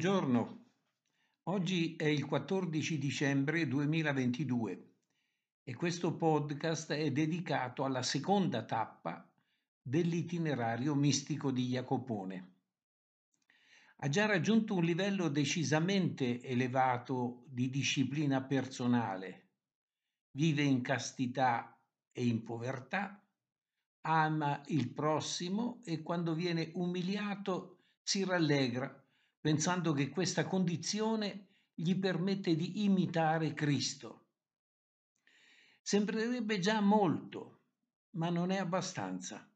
Buongiorno, oggi è il 14 dicembre 2022 e questo podcast è dedicato alla seconda tappa dell'itinerario mistico di Jacopone. Ha già raggiunto un livello decisamente elevato di disciplina personale, vive in castità e in povertà, ama il prossimo e quando viene umiliato si rallegra pensando che questa condizione gli permette di imitare Cristo. Sembrerebbe già molto, ma non è abbastanza.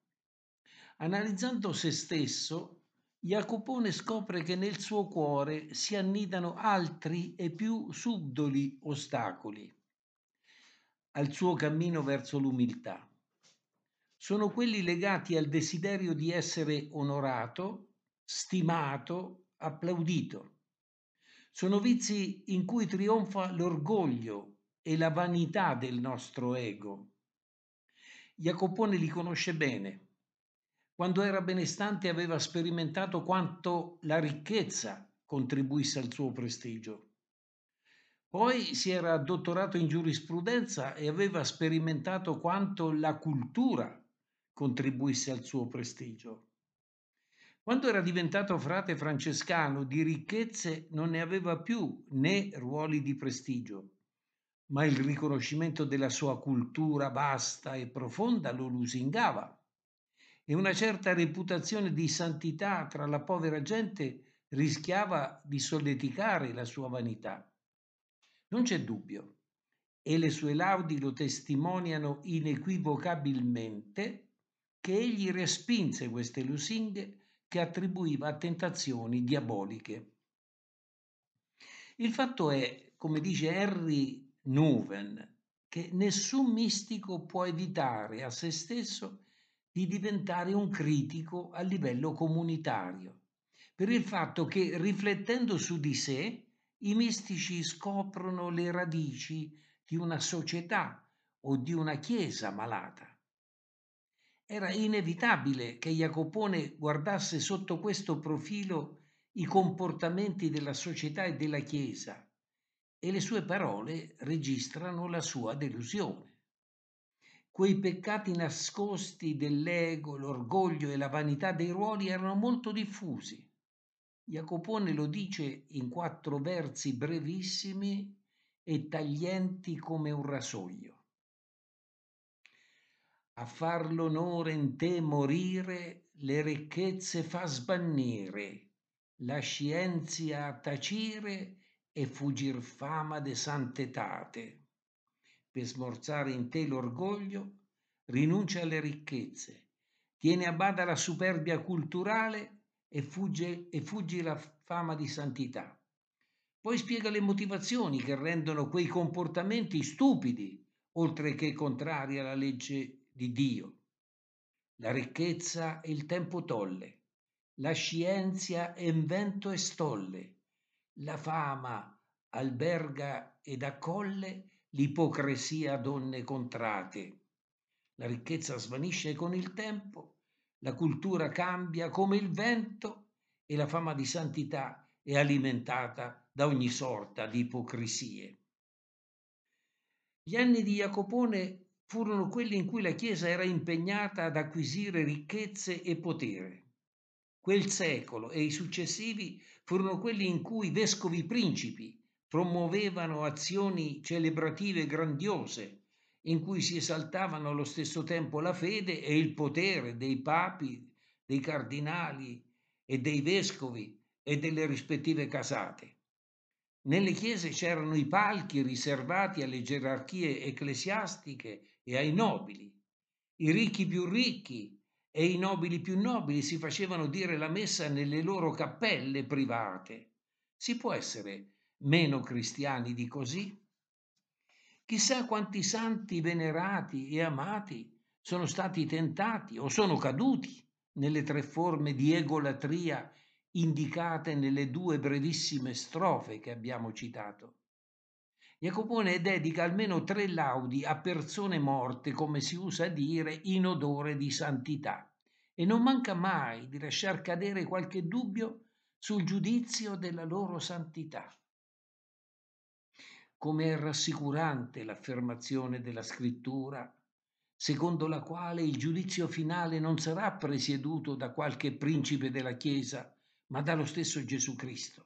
Analizzando se stesso, Jacopone scopre che nel suo cuore si annidano altri e più subdoli ostacoli al suo cammino verso l'umiltà. Sono quelli legati al desiderio di essere onorato, stimato applaudito. Sono vizi in cui trionfa l'orgoglio e la vanità del nostro ego. Jacopone li conosce bene. Quando era benestante aveva sperimentato quanto la ricchezza contribuisse al suo prestigio. Poi si era dottorato in giurisprudenza e aveva sperimentato quanto la cultura contribuisse al suo prestigio. Quando era diventato frate francescano di ricchezze non ne aveva più né ruoli di prestigio, ma il riconoscimento della sua cultura vasta e profonda lo lusingava e una certa reputazione di santità tra la povera gente rischiava di solleticare la sua vanità. Non c'è dubbio, e le sue laudi lo testimoniano inequivocabilmente, che egli respinse queste lusinghe che attribuiva a tentazioni diaboliche. Il fatto è, come dice Henry Nouwen, che nessun mistico può evitare a se stesso di diventare un critico a livello comunitario, per il fatto che riflettendo su di sé i mistici scoprono le radici di una società o di una chiesa malata. Era inevitabile che Jacopone guardasse sotto questo profilo i comportamenti della società e della Chiesa e le sue parole registrano la sua delusione. Quei peccati nascosti dell'ego, l'orgoglio e la vanità dei ruoli erano molto diffusi. Jacopone lo dice in quattro versi brevissimi e taglienti come un rasoio a far l'onore in te morire, le ricchezze fa sbannire, la scienzia tacire e fuggir fama de santetate. Per smorzare in te l'orgoglio, rinuncia alle ricchezze, tiene a bada la superbia culturale e, fugge, e fuggi la fama di santità. Poi spiega le motivazioni che rendono quei comportamenti stupidi, oltre che contrari alla legge di Dio. La ricchezza il tempo tolle, la scienza è e stolle, la fama alberga ed accolle l'ipocrisia donne contrate. La ricchezza svanisce con il tempo, la cultura cambia come il vento e la fama di santità è alimentata da ogni sorta di ipocrisie. Gli anni di Jacopone furono quelli in cui la Chiesa era impegnata ad acquisire ricchezze e potere. Quel secolo e i successivi furono quelli in cui vescovi principi promuovevano azioni celebrative grandiose, in cui si esaltavano allo stesso tempo la fede e il potere dei papi, dei cardinali e dei vescovi e delle rispettive casate. Nelle chiese c'erano i palchi riservati alle gerarchie ecclesiastiche e ai nobili. I ricchi più ricchi e i nobili più nobili si facevano dire la messa nelle loro cappelle private. Si può essere meno cristiani di così? Chissà quanti santi venerati e amati sono stati tentati o sono caduti nelle tre forme di egolatria indicate nelle due brevissime strofe che abbiamo citato. Jacopone dedica almeno tre laudi a persone morte, come si usa dire, in odore di santità, e non manca mai di lasciar cadere qualche dubbio sul giudizio della loro santità. Come è rassicurante l'affermazione della scrittura, secondo la quale il giudizio finale non sarà presieduto da qualche principe della Chiesa, ma dallo stesso Gesù Cristo.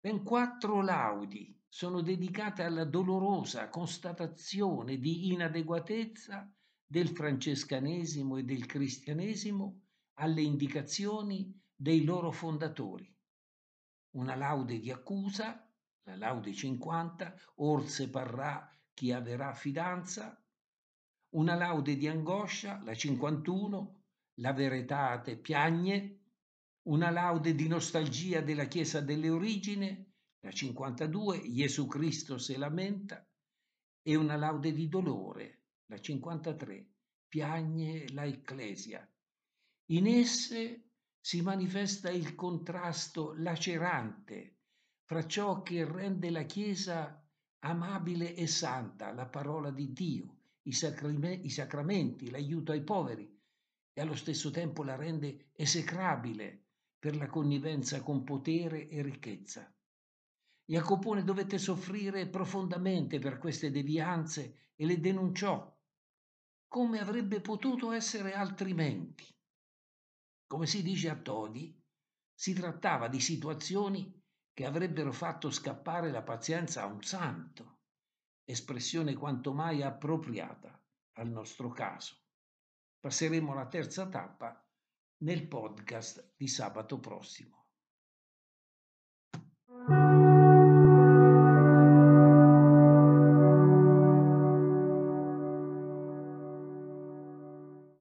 Ben quattro laudi sono dedicate alla dolorosa constatazione di inadeguatezza del francescanesimo e del cristianesimo alle indicazioni dei loro fondatori. Una laude di accusa, la laude 50, or se parrà chi avrà fidanza, una laude di angoscia, la 51, la veretate piagne, una laude di nostalgia della Chiesa delle origini, la 52, Gesù Cristo se lamenta, e una laude di dolore, la 53, piagne la Ecclesia. In esse si manifesta il contrasto lacerante fra ciò che rende la Chiesa amabile e santa, la parola di Dio, i, i sacramenti, l'aiuto ai poveri, e allo stesso tempo la rende esecrabile per la connivenza con potere e ricchezza. Jacopone dovette soffrire profondamente per queste devianze e le denunciò. Come avrebbe potuto essere altrimenti? Come si dice a Todi, si trattava di situazioni che avrebbero fatto scappare la pazienza a un santo, espressione quanto mai appropriata al nostro caso. Passeremo alla terza tappa nel podcast di sabato prossimo.